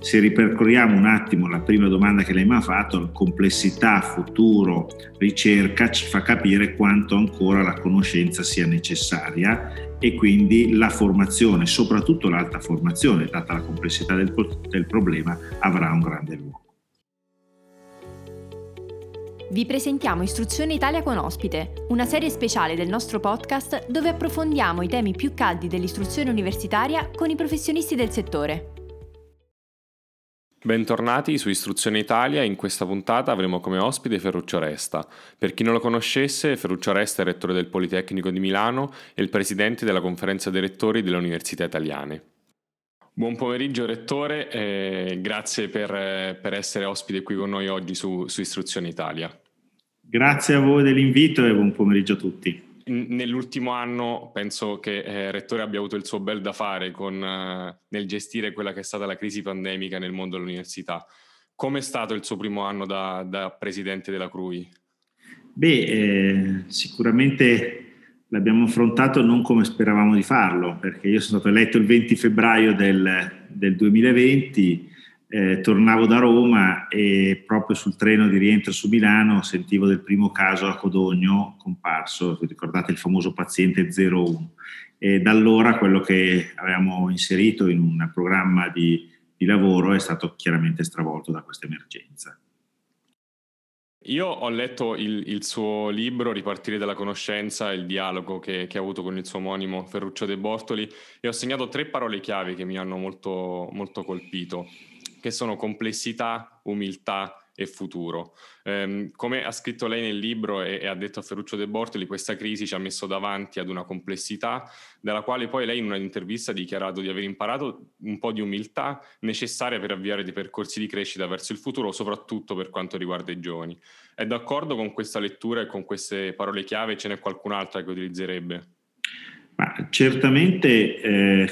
Se ripercorriamo un attimo la prima domanda che lei mi ha fatto, complessità, futuro, ricerca, ci fa capire quanto ancora la conoscenza sia necessaria e quindi la formazione, soprattutto l'alta formazione, data la complessità del, del problema, avrà un grande luogo. Vi presentiamo Istruzione Italia con ospite, una serie speciale del nostro podcast dove approfondiamo i temi più caldi dell'istruzione universitaria con i professionisti del settore. Bentornati su Istruzione Italia, in questa puntata avremo come ospite Ferruccio Resta. Per chi non lo conoscesse, Ferruccio Resta è rettore del Politecnico di Milano e il presidente della conferenza dei rettori delle università italiane. Buon pomeriggio rettore, e grazie per, per, essere ospite qui con noi oggi su, su Istruzione Italia. Grazie a voi dell'invito e buon pomeriggio a tutti nell'ultimo anno penso che eh, Rettore abbia avuto il suo bel da fare con, eh, nel gestire quella che è stata la crisi pandemica nel mondo dell'università. Come è stato il suo primo anno da, da presidente della CRUI? Beh, eh, sicuramente l'abbiamo affrontato non come speravamo di farlo, perché io sono stato eletto il 20 febbraio del, del 2020 eh, tornavo da Roma e proprio sul treno di rientro su Milano sentivo del primo caso a Codogno comparso, vi ricordate il famoso paziente 01. E da allora quello che avevamo inserito in un programma di, di lavoro è stato chiaramente stravolto da questa emergenza. Io ho letto il, il, suo libro Ripartire dalla conoscenza, il dialogo che, che, ha avuto con il suo omonimo Ferruccio De Bortoli e ho segnato tre parole chiave che mi hanno molto, molto colpito che sono complessità, umiltà e futuro. Um, come ha scritto lei nel libro e, e, ha detto a Ferruccio De Bortoli, questa crisi ci ha messo davanti ad una complessità dalla quale poi lei in un'intervista ha dichiarato di aver imparato un po' di umiltà necessaria per avviare dei percorsi di crescita verso il futuro, soprattutto per quanto riguarda i giovani. È d'accordo con questa lettura e con queste parole chiave? Ce n'è qualcun'altra che utilizzerebbe? Ma certamente eh,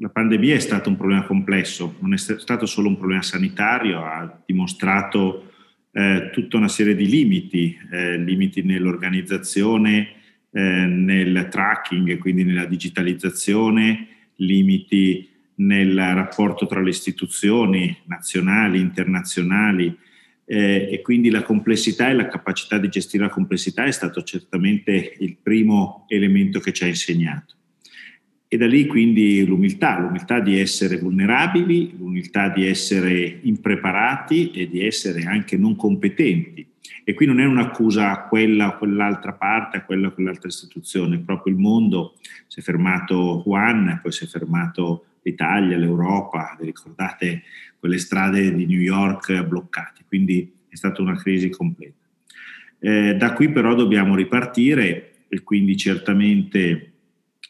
la pandemia è stato un problema complesso, non è stato solo un problema sanitario, ha dimostrato eh, tutta una serie di limiti, eh, limiti nell'organizzazione, eh, nel tracking, quindi nella digitalizzazione, limiti nel rapporto tra le istituzioni nazionali, internazionali eh, e quindi la complessità e la capacità di gestire la complessità è stato certamente il primo elemento che ci ha insegnato. E da lì quindi l'umiltà, l'umiltà di essere vulnerabili, l'umiltà di essere impreparati e di essere anche non competenti. E qui non è un'accusa a quella o quell'altra parte, a quella o quell'altra istituzione, proprio il mondo si è fermato Juan, poi si è fermato l'Italia, l'Europa, vi ricordate quelle strade di New York bloccate, quindi è stata una crisi completa. Eh, da qui però dobbiamo ripartire e quindi certamente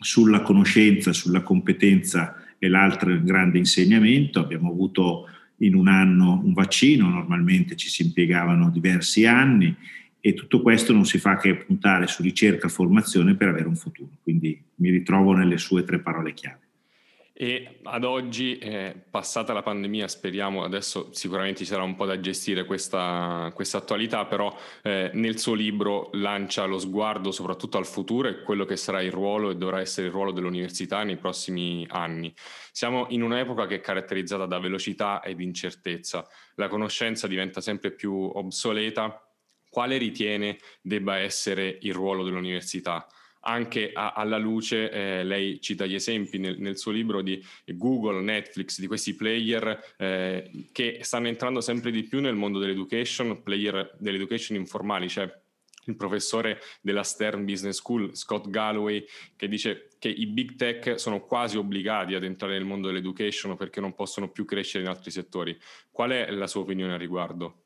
sulla conoscenza, sulla competenza è l'altro grande insegnamento. Abbiamo avuto in un anno un vaccino, normalmente ci si impiegavano diversi anni e tutto questo non si fa che puntare su ricerca e formazione per avere un futuro. Quindi mi ritrovo nelle sue tre parole chiave. E ad oggi, eh, passata la pandemia, speriamo, adesso sicuramente ci sarà un po' da gestire questa, questa attualità, però eh, nel suo libro lancia lo sguardo soprattutto al futuro e quello che sarà il ruolo e dovrà essere il ruolo dell'università nei prossimi anni. Siamo in un'epoca che è caratterizzata da velocità ed incertezza, la conoscenza diventa sempre più obsoleta. Quale ritiene debba essere il ruolo dell'università? Anche a, alla luce, eh, lei cita gli esempi nel, nel, suo libro di Google, Netflix, di questi player eh, che stanno entrando sempre di più nel mondo dell'education, player dell'education informali, cioè il professore della Stern Business School, Scott Galloway, che dice che i big tech sono quasi obbligati ad entrare nel mondo dell'education perché non possono più crescere in altri settori. Qual è la sua opinione al riguardo?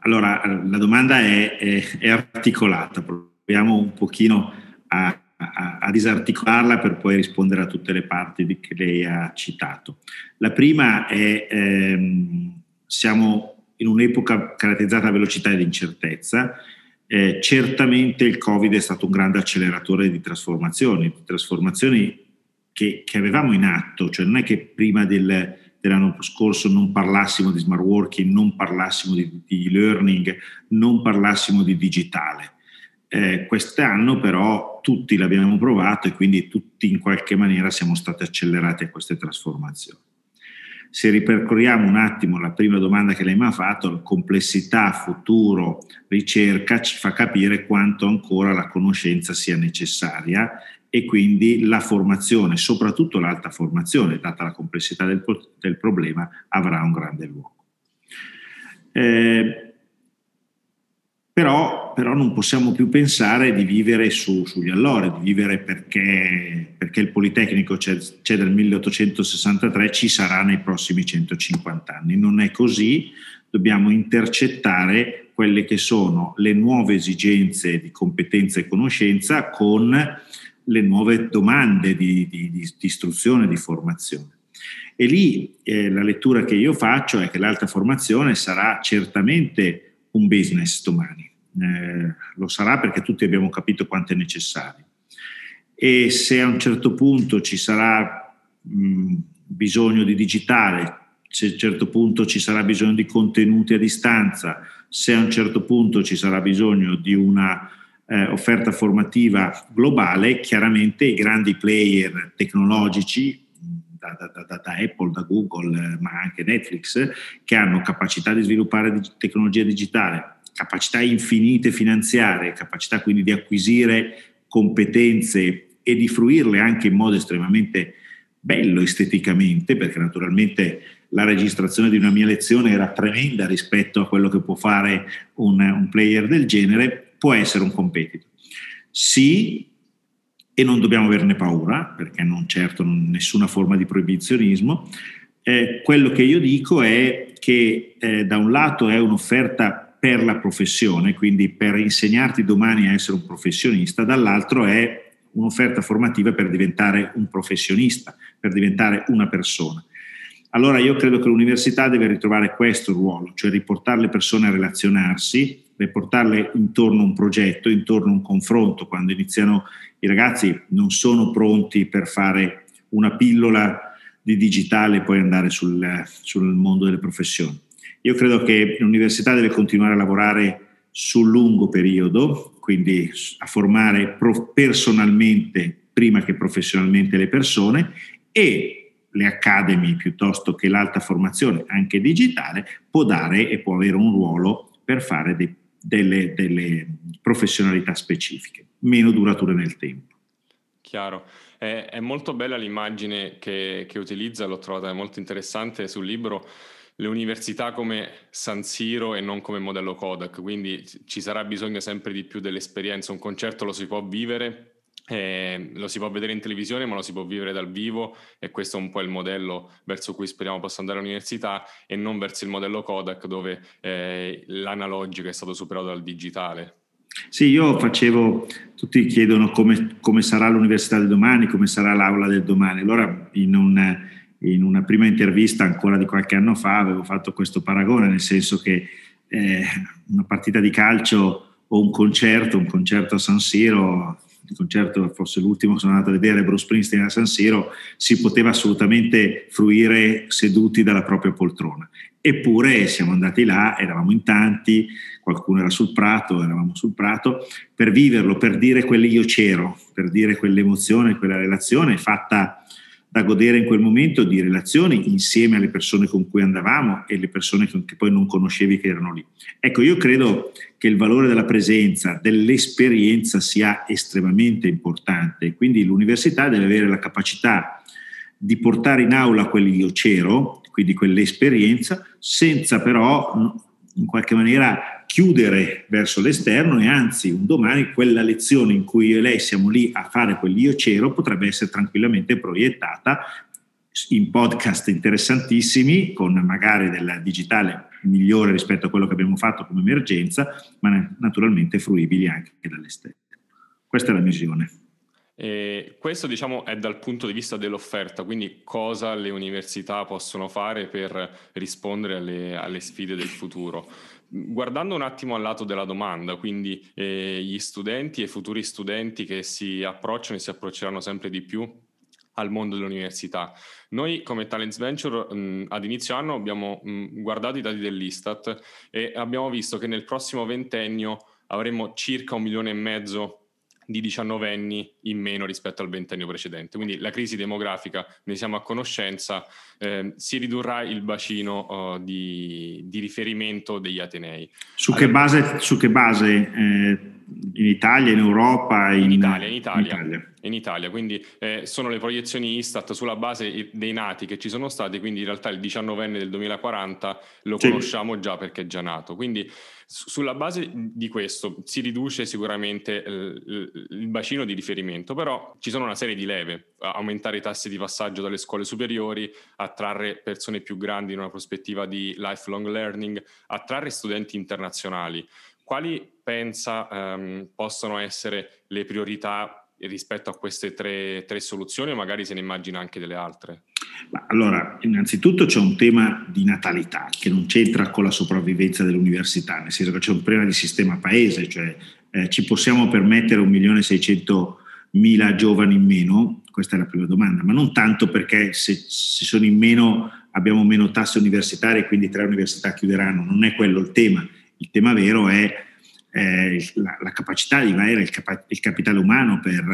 Allora, la domanda è, è, è articolata proviamo un pochino a, a, a, disarticolarla per poi rispondere a tutte le parti di, che lei ha citato. La prima è, ehm, siamo in un'epoca caratterizzata da velocità e di incertezza. Eh, certamente il Covid è stato un grande acceleratore di trasformazioni, trasformazioni che, che avevamo in atto, cioè non è che prima del, dell'anno scorso non parlassimo di smart working, non parlassimo di, di learning, non parlassimo di digitale Eh, quest'anno però tutti l'abbiamo provato e quindi tutti in qualche maniera siamo stati accelerati a queste trasformazioni. Se ripercorriamo un attimo la prima domanda che lei mi ha fatto, complessità, futuro, ricerca, ci fa capire quanto ancora la conoscenza sia necessaria e quindi la formazione, soprattutto l'alta formazione, data la complessità del, del problema, avrà un grande luogo. Eh, però, però, non possiamo più pensare di vivere su, sugli allori, di vivere perché, perché il Politecnico c'è, c'è, dal 1863, ci sarà nei prossimi 150 anni. Non è così, dobbiamo intercettare quelle che sono le nuove esigenze di competenza e conoscenza con le nuove domande di, di, di istruzione e di formazione. E lì eh, la lettura che io faccio è che l'alta formazione sarà certamente un business domani eh, lo sarà perché tutti abbiamo capito quanto è necessario. E se a un certo punto ci sarà mh, bisogno di digitale, se a un certo punto ci sarà bisogno di contenuti a distanza, se a un certo punto ci sarà bisogno di una eh, offerta formativa globale, chiaramente i grandi player tecnologici, da, da, da, da, Apple, da Google, ma anche Netflix, che hanno capacità di sviluppare di tecnologia digitale, capacità infinite finanziarie, capacità quindi di acquisire competenze e di fruirle anche in modo estremamente bello esteticamente, perché naturalmente la registrazione di una mia lezione era tremenda rispetto a quello che può fare un, un player del genere, può essere un competitor. Sì, e non dobbiamo averne paura, perché non certo nessuna forma di proibizionismo, eh, quello che io dico è che eh, da un lato è un'offerta per la professione, quindi per insegnarti domani a essere un professionista, dall'altro è un'offerta formativa per diventare un professionista, per diventare una persona. Allora io credo che l'università deve ritrovare questo ruolo, cioè riportare le persone a relazionarsi, riportarle intorno a un progetto, intorno a un confronto. Quando iniziano i ragazzi non sono pronti per fare una pillola di digitale e poi andare sul, sul mondo delle professioni io credo che l'università deve continuare a lavorare sul lungo periodo, quindi a formare personalmente prima che professionalmente le persone e le academy piuttosto che l'alta formazione anche digitale può dare e può avere un ruolo per fare dei, delle, delle professionalità specifiche, meno durature nel tempo. Chiaro. È, è molto bella l'immagine che, che utilizza, l'ho trovata molto interessante sul libro le università come San Siro e non come modello Kodak, quindi ci sarà bisogno sempre di più dell'esperienza. Un concerto lo si può vivere, eh, lo si può vedere in televisione, ma lo si può vivere dal vivo e questo è un po' il modello verso cui speriamo possa andare all'università e non verso il modello Kodak dove eh, l'analogico è stato superato dal digitale. Sì, io facevo, tutti chiedono come, come sarà l'università del domani, come sarà l'aula del domani. Allora in un in una prima intervista ancora di qualche anno fa avevo fatto questo paragone, nel senso che eh, una partita di calcio o un concerto, un concerto a San Siro, il concerto forse l'ultimo sono andato a vedere Bruce Springsteen a San Siro, si poteva assolutamente fruire seduti dalla propria poltrona. Eppure siamo andati là, eravamo in tanti, qualcuno era sul prato, eravamo sul prato, per viverlo, per dire quell'io c'ero, per dire quell'emozione, quella relazione fatta da godere in quel momento di relazioni insieme alle persone con cui andavamo e le persone che poi non conoscevi che erano lì. Ecco, io credo che il valore della presenza, dell'esperienza sia estremamente importante, quindi l'università deve avere la capacità di portare in aula quell'io c'ero, quindi quell'esperienza, senza però in qualche maniera chiudere verso l'esterno e anzi un domani quella lezione in cui io e lei siamo lì a fare quell'io c'ero potrebbe essere tranquillamente proiettata in podcast interessantissimi con magari del digitale migliore rispetto a quello che abbiamo fatto come emergenza ma naturalmente fruibili anche dall'esterno. Questa è la visione. E questo diciamo è dal punto di vista dell'offerta, quindi cosa le università possono fare per rispondere alle, alle sfide del futuro. Guardando un attimo al lato della domanda, quindi eh, gli studenti e futuri studenti che si approcciano e si approcceranno sempre di più al mondo dell'università. Noi come Talents Venture mh, ad inizio anno abbiamo mh, guardato i dati dell'Istat e abbiamo visto che nel prossimo ventennio avremmo circa un milione e mezzo di 19 anni in meno rispetto al ventennio precedente. Quindi la crisi demografica, ne siamo a conoscenza, eh, si ridurrà il bacino uh, di, di, riferimento degli Atenei. Su allora, che base, su che base eh, in Italia, in Europa? In, in, Italia, in Italia. In Italia. In Italia. quindi eh, sono le proiezioni Istat sulla base dei nati che ci sono stati, quindi in realtà il 19enne del 2040 lo sì. conosciamo già perché è già nato. Quindi sulla base di questo si riduce sicuramente il, il bacino di riferimento, però ci sono una serie di leve, aumentare i tassi di passaggio dalle scuole superiori, attrarre persone più grandi in una prospettiva di lifelong learning, attrarre studenti internazionali. Quali pensa um, possono essere le priorità rispetto a queste tre, tre soluzioni magari se ne immagina anche delle altre? Allora, innanzitutto c'è un tema di natalità che non c'entra con la sopravvivenza dell'università, nel senso che c'è un problema di sistema paese, cioè eh, ci possiamo permettere 1.600.000 giovani in meno? Questa è la prima domanda, ma non tanto perché se, se sono in meno abbiamo meno tasse universitarie quindi tre università chiuderanno, non è quello il tema. Il tema vero è eh, la, la, capacità di avere il, capa- il capitale umano per,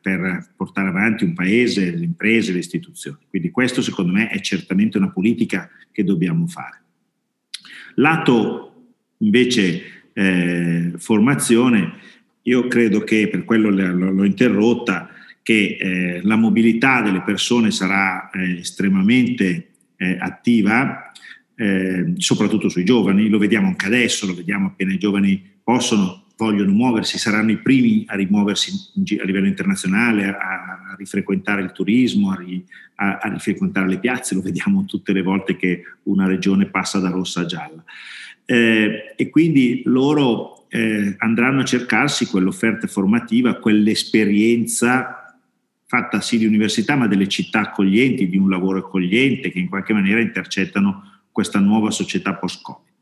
per, portare avanti un paese, le imprese, le istituzioni. Quindi questo secondo me è certamente una politica che dobbiamo fare. Lato invece eh, formazione, io credo che per quello l'ho interrotta, che eh, la mobilità delle persone sarà eh, estremamente eh, attiva, eh, soprattutto sui giovani, lo vediamo anche adesso, lo vediamo appena i giovani possono, vogliono muoversi, saranno i primi a rimuoversi a livello internazionale, a, a rifrequentare il turismo, a, ri, a, a, rifrequentare le piazze, lo vediamo tutte le volte che una regione passa da rossa a gialla. Eh, e quindi loro eh, andranno a cercarsi quell'offerta formativa, quell'esperienza fatta sì di università, ma delle città accoglienti, di un lavoro accogliente che in qualche maniera intercettano questa nuova società post-Covid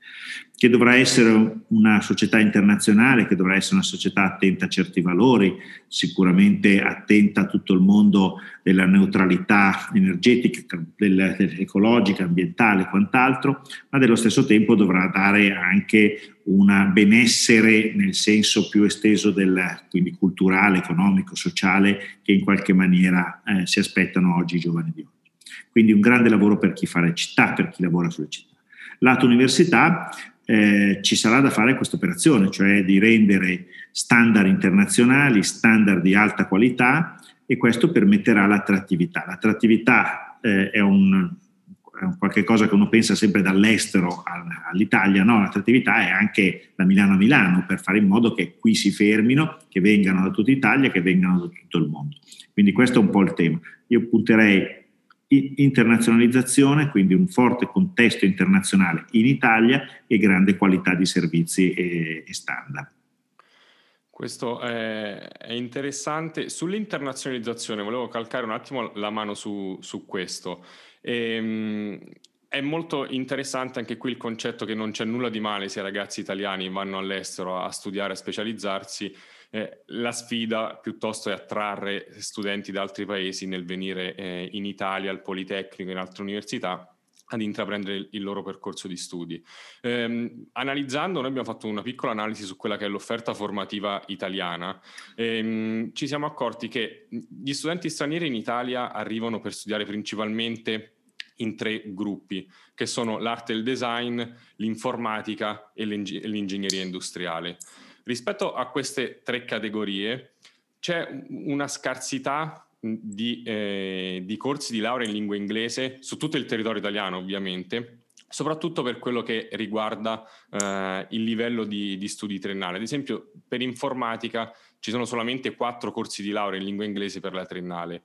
che dovrà essere una società internazionale, che dovrà essere una società attenta a certi valori, sicuramente attenta a tutto il mondo della neutralità energetica, del, dell'ecologica, ambientale e quant'altro, ma dello stesso tempo dovrà dare anche un benessere nel senso più esteso del, quindi culturale, economico, sociale, che in qualche maniera eh, si aspettano oggi i giovani di oggi. Quindi un grande lavoro per chi fa le città, per chi lavora sulle città. Lato università, eh, ci sarà da fare questa operazione, cioè di rendere standard internazionali, standard di alta qualità e questo permetterà l'attrattività. L'attrattività eh, è un, è un qualche cosa che uno pensa sempre dall'estero all'Italia, no, l'attrattività è anche da Milano a Milano per fare in modo che qui si fermino, che vengano da tutta Italia, che vengano da tutto il mondo. Quindi questo è un po' il tema. Io punterei internazionalizzazione, quindi un forte contesto internazionale in Italia e grande qualità di servizi e, e standard. Questo è, interessante. Sull'internazionalizzazione volevo calcare un attimo la mano su, su questo. Ehm, è molto interessante anche qui il concetto che non c'è nulla di male se i ragazzi italiani vanno all'estero a studiare, a specializzarsi, eh, la sfida piuttosto è attrarre studenti da altri paesi nel venire eh, in Italia, al Politecnico, in altre università ad intraprendere il loro percorso di studi. Eh, analizzando, noi abbiamo fatto una piccola analisi su quella che è l'offerta formativa italiana, ehm, ci siamo accorti che gli studenti stranieri in Italia arrivano per studiare principalmente in tre gruppi, che sono l'arte e il design, l'informatica e l'ingegneria industriale. Rispetto a queste tre categorie c'è una scarsità di, eh, di corsi di laurea in lingua inglese su tutto il territorio italiano, ovviamente, soprattutto per quello che riguarda eh, il livello di, di, studi triennale. Ad esempio, per informatica ci sono solamente quattro corsi di laurea in lingua inglese per la triennale.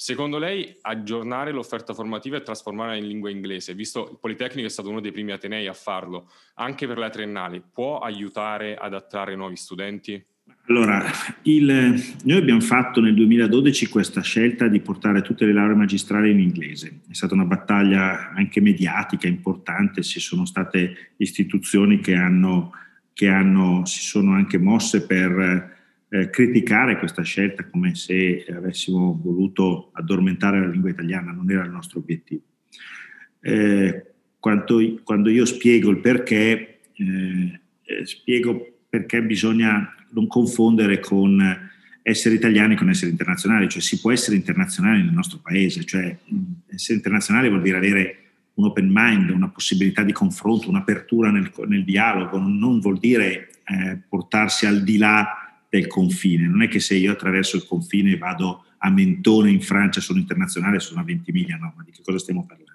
Secondo lei aggiornare l'offerta formativa e trasformarla in lingua inglese, visto il Politecnico è stato uno dei primi atenei a farlo, anche per la triennale, può aiutare ad attrarre nuovi studenti? Allora, il, noi abbiamo fatto nel 2012 questa scelta di portare tutte le lauree magistrali in inglese. È stata una battaglia anche mediatica importante, ci sono state istituzioni che, hanno, che hanno, si sono anche mosse per eh, criticare questa scelta come se avessimo voluto addormentare la lingua italiana, non era il nostro obiettivo. Eh, quando, quando, io spiego il perché, eh, eh spiego perché bisogna non confondere con essere italiani con essere internazionali, cioè si può essere internazionali nel nostro paese, cioè essere internazionali vuol dire avere un open mind, una possibilità di confronto, un'apertura nel, nel dialogo, non vuol dire eh, portarsi al di là del confine, non è che se io attraverso il confine vado a Mentone in Francia sono internazionale, sono a 20 miglia, no, ma di che cosa stiamo parlando?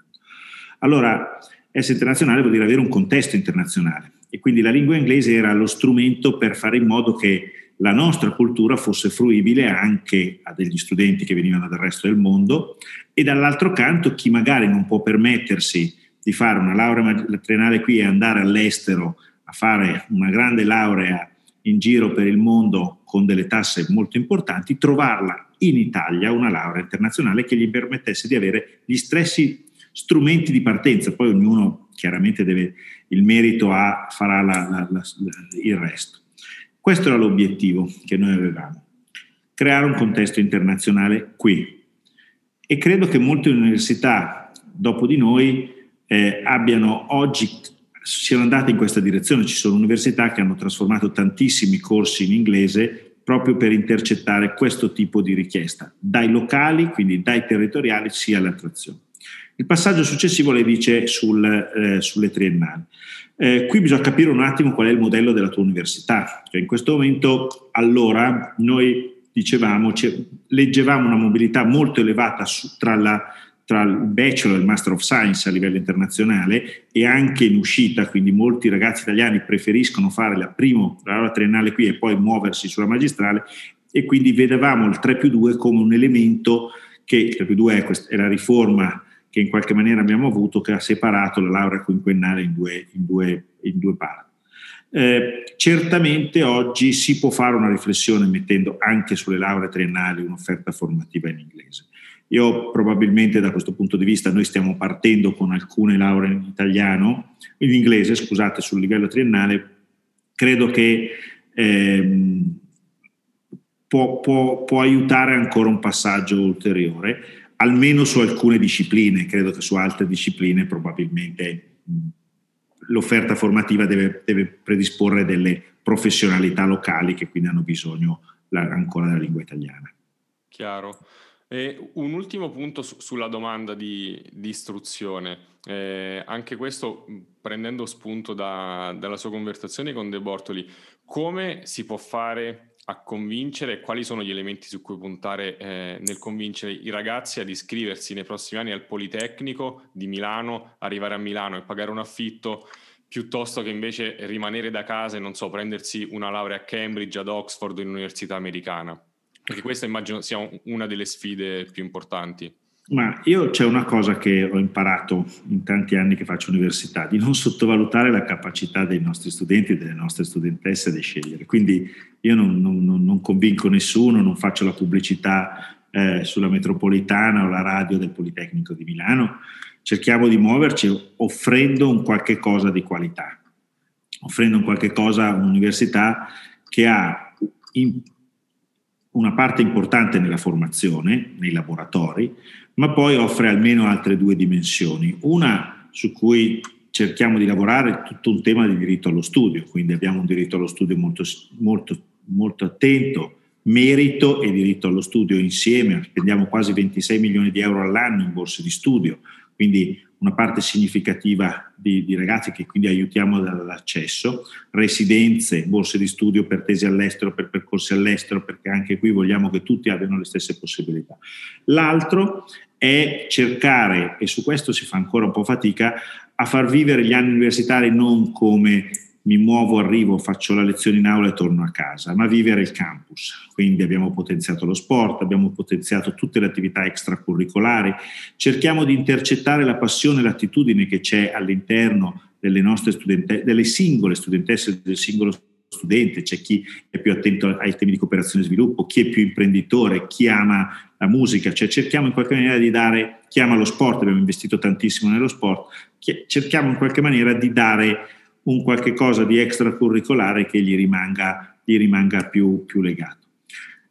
Allora, essere internazionale vuol dire avere un contesto internazionale e quindi la lingua inglese era lo strumento per fare in modo che la nostra cultura fosse fruibile anche a degli studenti che venivano dal resto del mondo e dall'altro canto chi magari non può permettersi di fare una laurea triennale qui e andare all'estero a fare una grande laurea in giro per il mondo con delle tasse molto importanti, trovarla in Italia una laurea internazionale che gli permettesse di avere gli stessi strumenti di partenza, poi ognuno chiaramente deve il merito a, farà la, la, la, il resto. Questo era l'obiettivo che noi avevamo, creare un contesto internazionale qui. E credo che molte università dopo di noi eh, abbiano oggi siano andate in questa direzione. Ci sono università che hanno trasformato tantissimi corsi in inglese proprio per intercettare questo tipo di richiesta, dai locali, quindi dai territoriali, sia all'attrazione. Il passaggio successivo le dice sul, eh, sulle triennali. Eh, qui bisogna capire un attimo qual è il modello della tua università. Cioè in questo momento, allora, noi dicevamo, cioè, leggevamo una mobilità molto elevata su, tra la tra il bachelor e il master of science a livello internazionale e anche in uscita, quindi molti ragazzi italiani preferiscono fare la prima laurea triennale qui e poi muoversi sulla magistrale e quindi vedevamo il 3 più 2 come un elemento che il 3 più 2 è, questa, è la riforma che in qualche maniera abbiamo avuto che ha separato la laurea quinquennale in due, in due, in due parti. Eh, certamente oggi si può fare una riflessione mettendo anche sulle lauree triennali un'offerta formativa in inglese. Io probabilmente da questo punto di vista noi stiamo partendo con alcune lauree in italiano, in inglese, scusate, sul livello triennale. Credo che ehm, può, può, può aiutare ancora un passaggio ulteriore, almeno su alcune discipline. Credo che su altre discipline probabilmente l'offerta formativa deve, deve, predisporre delle professionalità locali che quindi hanno bisogno la, ancora della lingua italiana. Chiaro. E un ultimo punto su, sulla domanda di, di istruzione, eh, anche questo prendendo spunto da, dalla sua conversazione con De Bortoli, come si può fare a convincere, quali sono gli elementi su cui puntare eh, nel convincere i ragazzi ad iscriversi nei prossimi anni al Politecnico di Milano, arrivare a Milano e pagare un affitto piuttosto che invece rimanere da casa e non so, prendersi una laurea a Cambridge, ad Oxford in un'università americana? Perché questa immagino sia una delle sfide più importanti. Ma io c'è una cosa che ho imparato in tanti anni che faccio università, di non sottovalutare la capacità dei nostri studenti e delle nostre studentesse di scegliere. Quindi io non, non, non convinco nessuno, non faccio la pubblicità eh, sulla metropolitana o la radio del Politecnico di Milano, cerchiamo di muoverci offrendo un qualche cosa di qualità, offrendo un qualche cosa a un'università che ha in, una parte importante nella formazione, nei laboratori, ma poi offre almeno altre due dimensioni. Una su cui cerchiamo di lavorare è tutto un tema di diritto allo studio, quindi abbiamo un diritto allo studio molto, molto, molto attento, merito e diritto allo studio insieme, spendiamo quasi 26 milioni di euro all'anno in borse di studio, quindi una parte significativa di, di ragazzi che quindi aiutiamo dall'accesso, residenze, borse di studio per tesi all'estero, per percorsi all'estero, perché anche qui vogliamo che tutti abbiano le stesse possibilità. L'altro è cercare, e su questo si fa ancora un po' fatica, a far vivere gli anni universitari non come mi muovo, arrivo, faccio la lezione in aula e torno a casa, ma vivere il campus. Quindi abbiamo potenziato lo sport, abbiamo potenziato tutte le attività extracurricolari, cerchiamo di intercettare la passione e l'attitudine che c'è all'interno delle nostre studentesse, delle singole studentesse, del singolo studente, c'è chi è più attento ai temi di cooperazione e sviluppo, chi è più imprenditore, chi ama la musica, cioè cerchiamo in qualche maniera di dare, chi ama lo sport, abbiamo investito tantissimo nello sport, cerchiamo in qualche maniera di dare un qualche cosa di extracurricolare che gli rimanga, gli rimanga più, più legato.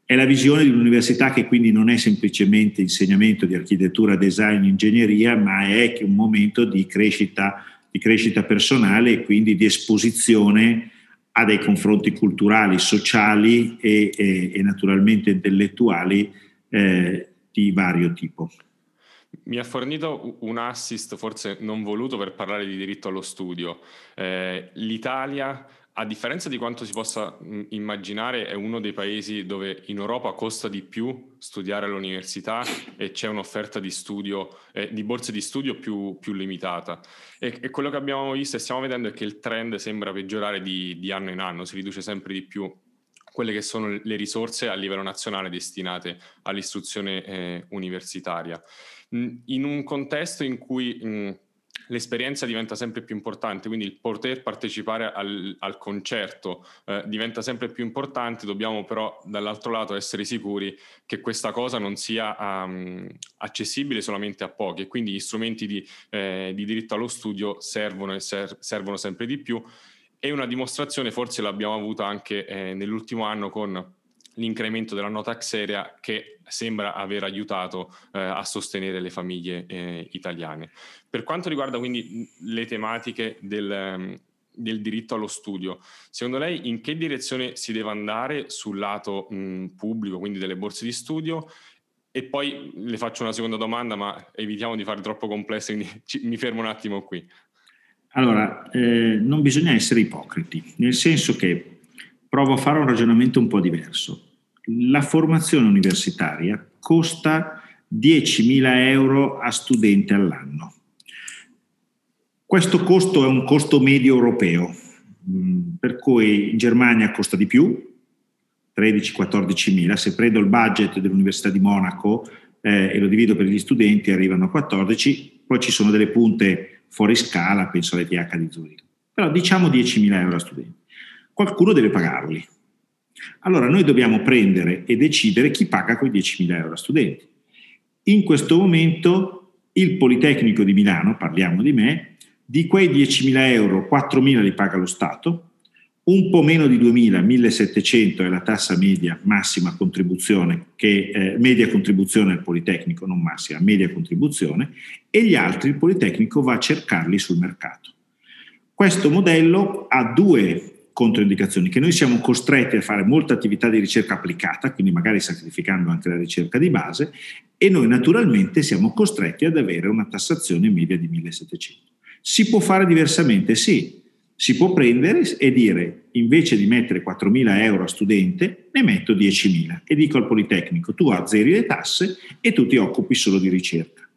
È la visione di un'università che quindi non è semplicemente insegnamento di architettura, design, ingegneria, ma è un momento di crescita, di crescita personale e quindi di esposizione ha dei confronti culturali, sociali e, e, e naturalmente intellettuali eh, di vario tipo. Mi ha fornito un assist, forse non voluto, per parlare di diritto allo studio. Eh, L'Italia a differenza di quanto si possa immaginare, è uno dei paesi dove in Europa costa di più studiare all'università e c'è un'offerta di studio, eh, di borse di studio più, più limitata. E, e, quello che abbiamo visto e stiamo vedendo è che il trend sembra peggiorare di, di anno in anno, si riduce sempre di più quelle che sono le risorse a livello nazionale destinate all'istruzione eh, universitaria. In un contesto in cui l'esperienza diventa sempre più importante, quindi il poter partecipare al, al concerto eh, diventa sempre più importante, dobbiamo però dall'altro lato essere sicuri che questa cosa non sia um, accessibile solamente a pochi e quindi gli strumenti di, eh, di diritto allo studio servono e ser- servono sempre di più e una dimostrazione forse l'abbiamo avuta anche eh, nell'ultimo anno con l'incremento della nota Xeria che sembra aver aiutato eh, a sostenere le famiglie eh, italiane. Per quanto riguarda quindi le tematiche del, ehm, del, diritto allo studio, secondo lei in che direzione si deve andare sul lato mh, pubblico, quindi delle borse di studio? E poi le faccio una seconda domanda, ma evitiamo di fare troppo complesse, quindi ci, mi fermo un attimo qui. Allora, eh, non bisogna essere ipocriti, nel senso che provo a fare un ragionamento un po' diverso. La formazione universitaria costa 10.000 euro a studente all'anno. Questo costo è un costo medio europeo, mm, per cui in Germania costa di più, 13-14 mila. Se prendo il budget dell'Università di Monaco eh, e lo divido per gli studenti arrivano a 14, poi ci sono delle punte fuori scala, penso alle TH di Zurigo. Però diciamo 10.000 euro a studente qualcuno deve pagarli. Allora noi dobbiamo prendere e decidere chi paga quei 10.000 euro a studenti. In questo momento il Politecnico di Milano, parliamo di me, di quei 10.000 euro 4.000 li paga lo Stato, un po' meno di 2.000, 1.700 è la tassa media massima contribuzione, che, eh, media contribuzione al Politecnico, non massima, media contribuzione, e gli altri il Politecnico va a cercarli sul mercato. Questo modello ha due controindicazioni, che noi siamo costretti a fare molta attività di ricerca applicata, quindi magari sacrificando anche la ricerca di base, e noi naturalmente siamo costretti ad avere una tassazione media di 1700. Si può fare diversamente? Sì, si può prendere e dire invece di mettere 4.000 euro a studente, ne metto 10.000 e dico al Politecnico tu azzeri le tasse e tu ti occupi solo di ricerca.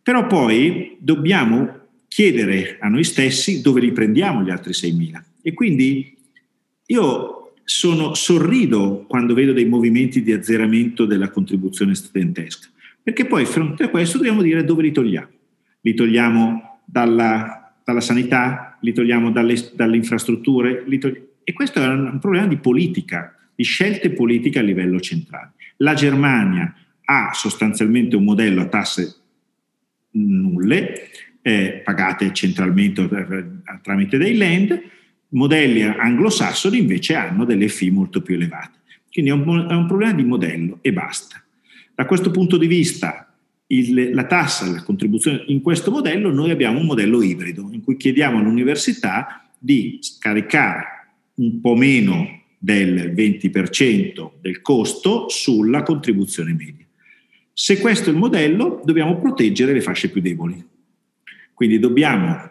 Però poi dobbiamo chiedere a noi stessi dove li prendiamo gli altri 6.000 e quindi io sono, sorrido quando vedo dei movimenti di azzeramento della contribuzione studentesca, perché poi fronte a questo dobbiamo dire dove li togliamo. Li togliamo dalla, dalla sanità, li togliamo dalle, dalle infrastrutture, togli- e questo è un, un problema di politica, di scelte politiche a livello centrale. La Germania ha sostanzialmente un modello a tasse nulle, eh, pagate centralmente per, tramite dei land, modelli anglosassoni invece hanno delle fee molto più elevate. Quindi è un, è un problema di modello e basta. Da questo punto di vista, il, la tassa, la contribuzione in questo modello, noi abbiamo un modello ibrido in cui chiediamo all'università di scaricare un po' meno del 20% del costo sulla contribuzione media. Se questo è il modello, dobbiamo proteggere le fasce più deboli. Quindi dobbiamo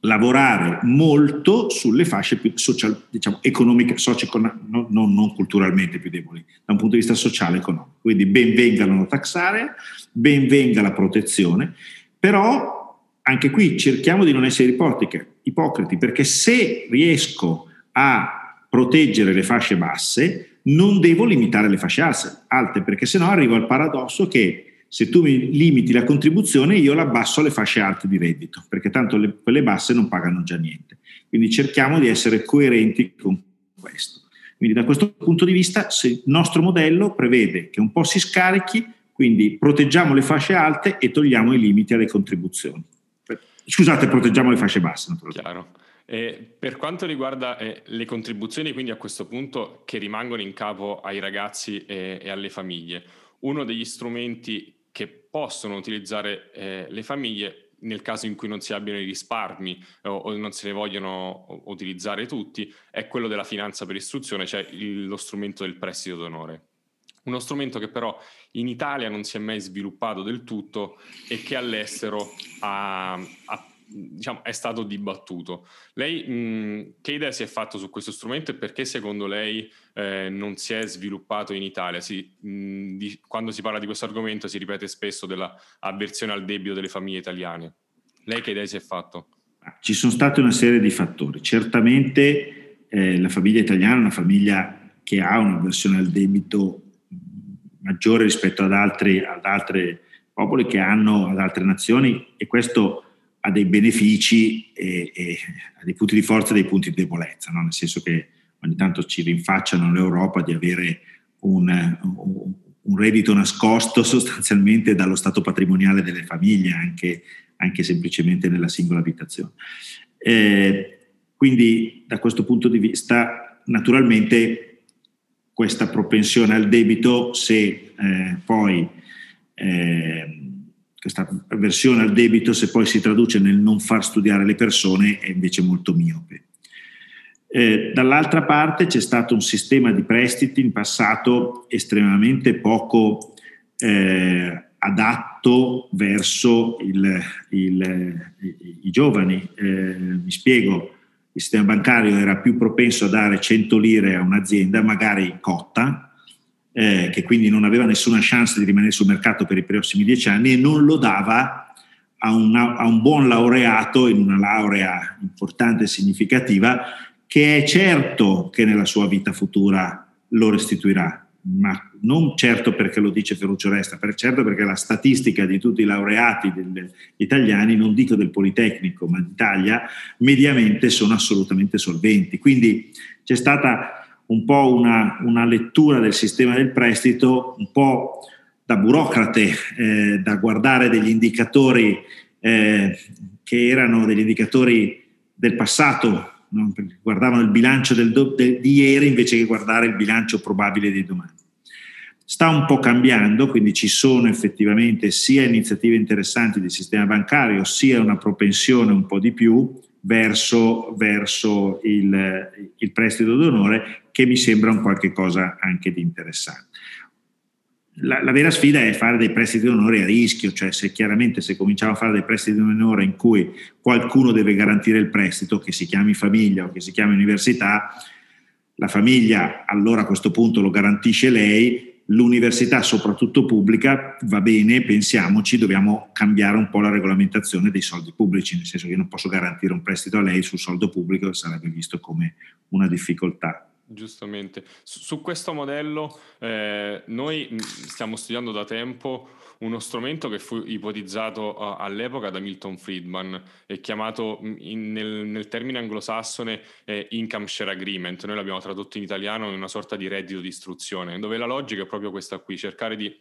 lavorare molto sulle fasce più social, diciamo, economiche, non, non, non, culturalmente più deboli, da un punto di vista sociale e economico. Quindi ben venga la no tax area, ben venga la protezione, però anche qui cerchiamo di non essere ipocriti, perché se riesco a proteggere le fasce basse, non devo limitare le fasce alte, perché sennò arrivo al paradosso che se tu mi limiti la contribuzione io la abbasso alle fasce alte di reddito, perché tanto le, quelle basse non pagano già niente. Quindi cerchiamo di essere coerenti con questo. Quindi da questo punto di vista il nostro modello prevede che un po' si scarichi, quindi proteggiamo le fasce alte e togliamo i limiti alle contribuzioni. Scusate, proteggiamo le fasce basse. Chiaro. Eh, per quanto riguarda eh, le contribuzioni, quindi a questo punto che rimangono in capo ai ragazzi e, e alle famiglie, uno degli strumenti che possono utilizzare eh, le famiglie nel caso in cui non si abbiano i risparmi o, o non se ne vogliono utilizzare tutti, è quello della finanza per istruzione, cioè il, lo strumento del prestito d'onore. Uno strumento che però in Italia non si è mai sviluppato del tutto e che all'estero ha, ha diciamo, è stato dibattuto. Lei mh, che idea si è fatto su questo strumento e perché secondo lei eh, non si è sviluppato in Italia? Si, mh, di, quando si parla di questo argomento si ripete spesso dell'avversione al debito delle famiglie italiane. Lei che idea si è fatto? Ci sono state una serie di fattori. Certamente eh, la famiglia italiana è una famiglia che ha un'avversione al debito maggiore rispetto ad altri, ad altri popoli che hanno, ad altre nazioni e questo ha dei benefici e, e ha dei punti di forza e dei punti di debolezza, no? nel senso che ogni tanto ci rinfacciano l'Europa di avere un, un, reddito nascosto sostanzialmente dallo stato patrimoniale delle famiglie, anche, anche semplicemente nella singola abitazione. Eh, quindi da questo punto di vista, naturalmente questa propensione al debito, se eh, poi eh, questa avversione al debito, se poi si traduce nel non far studiare le persone, è invece molto miope. Eh, dall'altra parte c'è stato un sistema di prestiti in passato estremamente poco eh, adatto verso il, il, i, i, giovani. Eh, mi spiego, il sistema bancario era più propenso a dare 100 lire a un'azienda, magari cotta, eh, che quindi non aveva nessuna chance di rimanere sul mercato per i prossimi dieci anni e non lo dava a, una, a un buon laureato in una laurea importante e significativa che è certo che nella sua vita futura lo restituirà, ma non certo perché lo dice Ferruccio Resta, per certo perché la statistica di tutti i laureati italiani, non dico del Politecnico, ma d'Italia, mediamente sono assolutamente solventi. Quindi c'è stata un po' una, una, lettura del sistema del prestito, un po' da burocrate, eh, da guardare degli indicatori eh, che erano degli indicatori del passato, no? guardavano il bilancio del, del, di ieri invece che guardare il bilancio probabile di domani. Sta un po' cambiando, quindi ci sono effettivamente sia iniziative interessanti del sistema bancario, sia una propensione un po' di più verso, verso il, il, prestito d'onore che mi sembra un qualche cosa anche di interessante. La, la, vera sfida è fare dei prestiti d'onore a rischio, cioè se chiaramente se cominciamo a fare dei prestiti d'onore in cui qualcuno deve garantire il prestito, che si chiami famiglia o che si chiami università, la famiglia allora a questo punto lo garantisce lei, l'università, soprattutto pubblica, va bene, pensiamoci, dobbiamo cambiare un po' la regolamentazione dei soldi pubblici, nel senso che io non posso garantire un prestito a lei sul soldo pubblico, sarebbe visto come una difficoltà. Giustamente. Su, questo modello eh, noi stiamo studiando da tempo uno strumento che fu ipotizzato uh, all'epoca da Milton Friedman e chiamato in, nel, nel, termine anglosassone eh, income share agreement, noi l'abbiamo tradotto in italiano in una sorta di reddito di istruzione, dove la logica è proprio questa qui, cercare di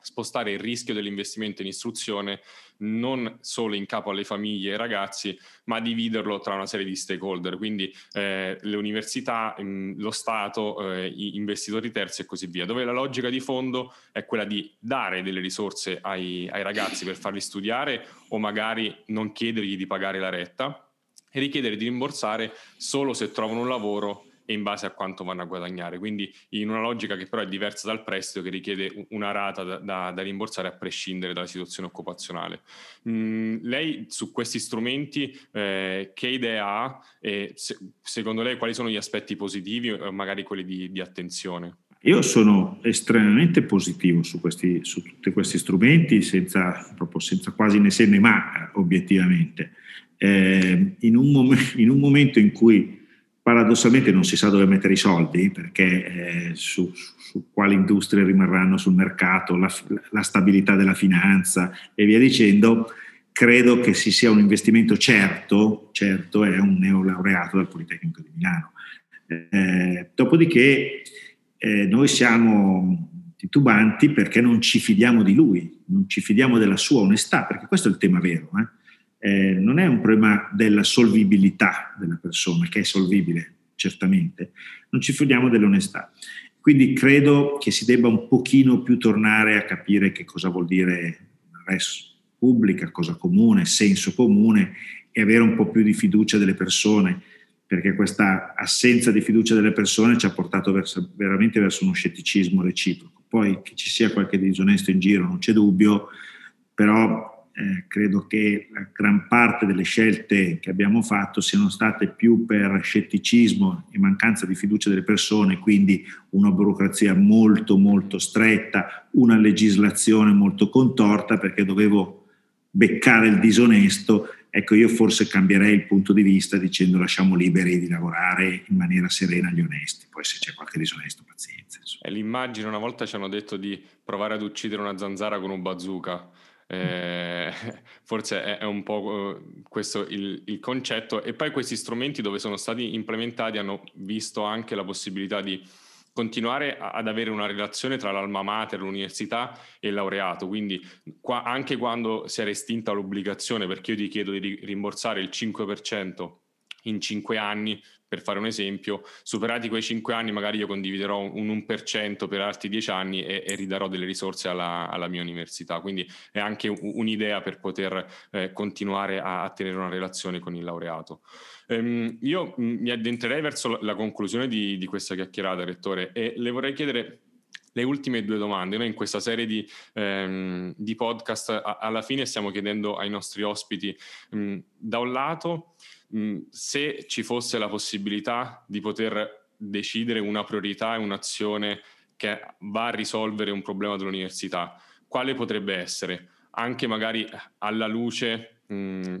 spostare il rischio dell'investimento in istruzione non solo in capo alle famiglie e ai ragazzi, ma dividerlo tra una serie di stakeholder, quindi eh, le università, mh, lo Stato, eh, investitori terzi e così via, dove la logica di fondo è quella di dare delle risorse ai, ai ragazzi per farli studiare o magari non chiedergli di pagare la retta e richiedere di rimborsare solo se trovano un lavoro e in base a quanto vanno a guadagnare. Quindi in una logica che però è diversa dal prestito che richiede una rata da, da, da rimborsare a prescindere dalla situazione occupazionale. Mm, lei su questi strumenti eh, che idea ha e se, secondo lei quali sono gli aspetti positivi o magari quelli di, di attenzione? Io sono estremamente positivo su, questi, su tutti questi strumenti, senza, senza quasi né se né ma, obiettivamente. Eh, in, un mom- in un momento in cui paradossalmente non si sa dove mettere i soldi perché eh, su, su, quali industrie rimarranno sul mercato, la, la, stabilità della finanza e via dicendo, credo che si sia un investimento certo, certo è un neolaureato dal Politecnico di Milano. Eh, dopodiché eh, noi siamo titubanti perché non ci fidiamo di lui, non ci fidiamo della sua onestà, perché questo è il tema vero. Eh? Eh, non è un problema della solvibilità della persona, che è solvibile certamente, non ci fidiamo dell'onestà. Quindi credo che si debba un pochino più tornare a capire che cosa vuol dire pubblica, cosa comune, senso comune e avere un po' più di fiducia delle persone, perché questa assenza di fiducia delle persone ci ha portato verso, veramente verso uno scetticismo reciproco. Poi che ci sia qualche disonesto in giro non c'è dubbio, però eh, credo che la gran parte delle scelte che abbiamo fatto siano state più per scetticismo e mancanza di fiducia delle persone, quindi una burocrazia molto molto stretta, una legislazione molto contorta perché dovevo beccare il disonesto, ecco io forse cambierei il punto di vista dicendo lasciamo liberi di lavorare in maniera serena gli onesti, poi se c'è qualche disonesto pazienza. È l'immagine, una volta ci hanno detto di provare ad uccidere una zanzara con un bazooka, eh, forse è, è, un po' eh, questo il, il, concetto. E poi questi strumenti dove sono stati implementati hanno visto anche la possibilità di continuare ad avere una relazione tra l'alma mater, l'università e il laureato, quindi qua, anche quando si era estinta l'obbligazione, perché io ti chiedo di rimborsare il 5% in 5 anni, per fare un esempio, superati quei 5 anni magari io condividerò un 1% per altri 10 anni e, e ridarò delle risorse alla, alla, mia università, quindi è anche un'idea per poter eh, continuare a, a, tenere una relazione con il laureato. Ehm, io mi addentrerei verso la conclusione di, di questa chiacchierata, Rettore, e le vorrei chiedere le ultime due domande. Noi in questa serie di, ehm, di podcast a, alla fine stiamo chiedendo ai nostri ospiti, mh, da un lato, mh, se ci fosse la possibilità di poter decidere una priorità e un'azione che va a risolvere un problema dell'università, quale potrebbe essere? Anche magari alla luce mh,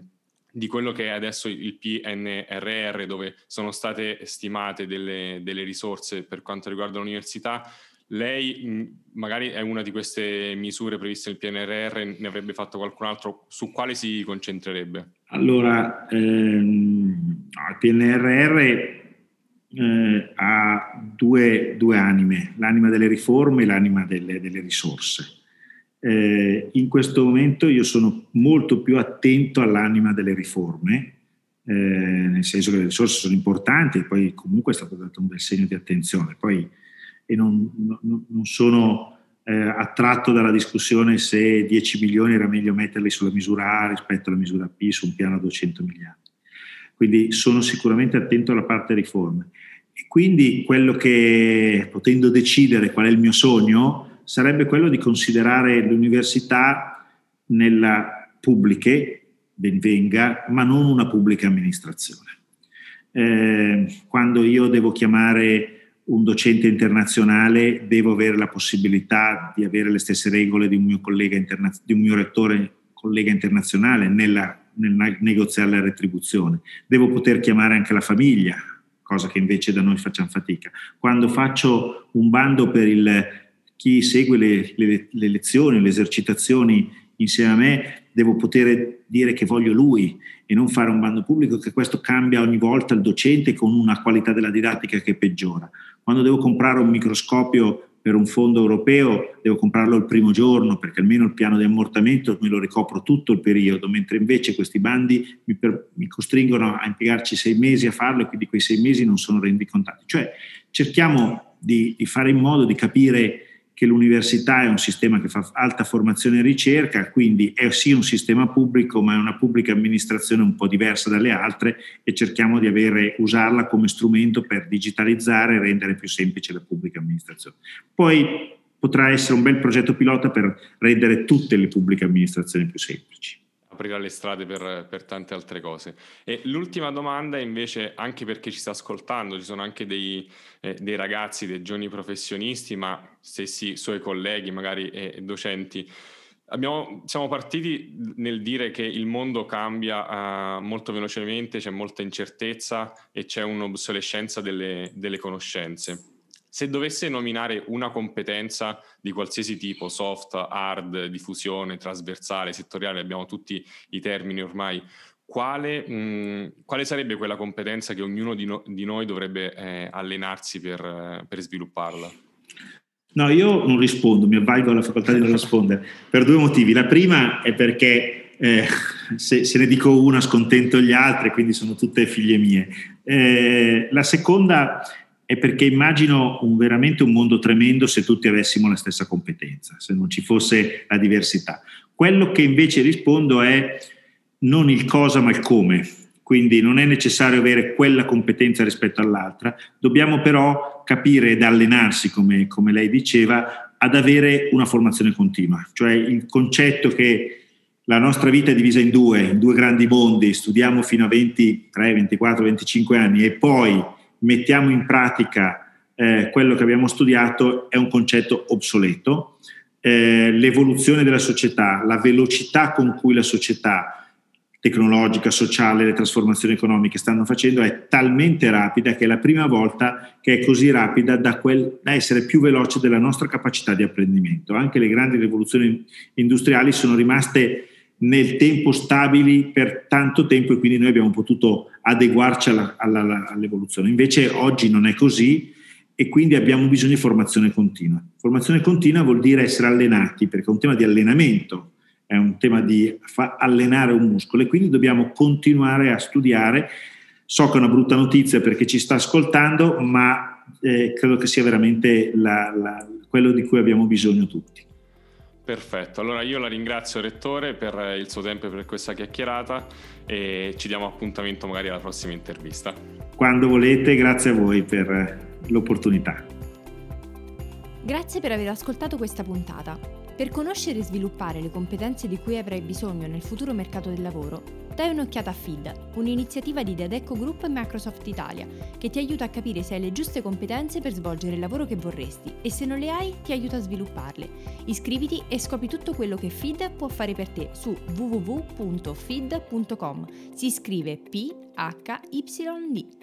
di quello che è adesso il PNRR, dove sono state stimate delle, delle risorse per quanto riguarda l'università, lei magari è una di queste misure previste nel PNRR, ne avrebbe fatto qualcun altro, su quale si concentrerebbe? Allora, ehm, il PNRR eh, ha due, due, anime, l'anima delle riforme e l'anima delle, delle risorse. Eh, in questo momento io sono molto più attento all'anima delle riforme, eh, nel senso che le risorse sono importanti e poi comunque è stato dato un bel segno di attenzione. Poi e non, non, non sono eh, attratto dalla discussione se 10 milioni era meglio metterli sulla misura A rispetto alla misura P su un piano a 200 miliardi. Quindi sono sicuramente attento alla parte riforme. E quindi quello che, potendo decidere qual è il mio sogno, sarebbe quello di considerare l'università nella pubbliche, ben venga, ma non una pubblica amministrazione. Eh, quando io devo chiamare un docente internazionale devo avere la possibilità di avere le stesse regole di un mio, collega interna- di un mio rettore collega internazionale nella, nel negoziare la retribuzione. Devo poter chiamare anche la famiglia, cosa che invece da noi facciamo fatica. Quando faccio un bando per il, chi segue le, le, le lezioni, le esercitazioni insieme a me, devo poter dire che voglio lui e non fare un bando pubblico, che questo cambia ogni volta il docente con una qualità della didattica che peggiora. Quando devo comprare un microscopio per un fondo europeo devo comprarlo il primo giorno perché almeno il piano di ammortamento me lo ricopro tutto il periodo, mentre invece questi bandi mi, per, mi costringono a impiegarci sei mesi a farlo e quindi quei sei mesi non sono rendicontati. Cioè cerchiamo di, di fare in modo di capire che l'università è un sistema che fa alta formazione e ricerca, quindi è sì un sistema pubblico, ma è una pubblica amministrazione un po' diversa dalle altre e cerchiamo di avere, usarla come strumento per digitalizzare e rendere più semplice la pubblica amministrazione. Poi potrà essere un bel progetto pilota per rendere tutte le pubbliche amministrazioni più semplici aprirà le strade per, per, tante altre cose. E l'ultima domanda invece, anche perché ci sta ascoltando, ci sono anche dei, eh, dei ragazzi, dei giovani professionisti, ma stessi suoi colleghi, magari eh, docenti. Abbiamo, siamo partiti nel dire che il mondo cambia uh, molto velocemente, c'è molta incertezza e c'è un'obsolescenza delle, delle conoscenze. Se dovesse nominare una competenza di qualsiasi tipo, soft, hard, diffusione, trasversale, settoriale, abbiamo tutti i termini ormai, quale, mh, quale sarebbe quella competenza che ognuno di, no, di noi dovrebbe eh, allenarsi per, per svilupparla? No, io non rispondo, mi avvalgo alla facoltà di non rispondere per due motivi. La prima è perché eh, se, se, ne dico una scontento gli altri, quindi sono tutte figlie mie. Eh, la seconda è perché immagino un, veramente un mondo tremendo se tutti avessimo la stessa competenza, se non ci fosse la diversità. Quello che invece rispondo è non il cosa ma il come, quindi non è necessario avere quella competenza rispetto all'altra, dobbiamo però capire ed allenarsi, come, come lei diceva, ad avere una formazione continua, cioè il concetto che la nostra vita è divisa in due, in due grandi mondi, studiamo fino a 23, 24, 25 anni e poi mettiamo in pratica eh, quello che abbiamo studiato, è un concetto obsoleto. Eh, l'evoluzione della società, la velocità con cui la società tecnologica, sociale, le trasformazioni economiche stanno facendo è talmente rapida che è la prima volta che è così rapida da, quel, da, essere più veloce della nostra capacità di apprendimento. Anche le grandi rivoluzioni industriali sono rimaste nel tempo stabili per tanto tempo e quindi noi abbiamo potuto adeguarci alla, alla, all'evoluzione. Invece oggi non è così e quindi abbiamo bisogno di formazione continua. Formazione continua vuol dire essere allenati perché è un tema di allenamento è un tema di fa- allenare un muscolo e quindi dobbiamo continuare a studiare. So che è una brutta notizia perché ci sta ascoltando, ma eh, credo che sia veramente la, la, quello di cui abbiamo bisogno tutti. Perfetto, allora io la ringrazio Rettore per il suo tempo e per questa chiacchierata e ci diamo appuntamento magari alla prossima intervista. Quando volete, grazie a voi per l'opportunità. Grazie per aver ascoltato questa puntata. Per conoscere e sviluppare le competenze di cui avrai bisogno nel futuro mercato del lavoro, dai un'occhiata a FID, un'iniziativa di Dedecco Group e Microsoft Italia, che ti aiuta a capire se hai le giuste competenze per svolgere il lavoro che vorresti e se non le hai ti aiuta a svilupparle. Iscriviti e scopri tutto quello che FID può fare per te su www.fid.com. Si scrive P H Y D.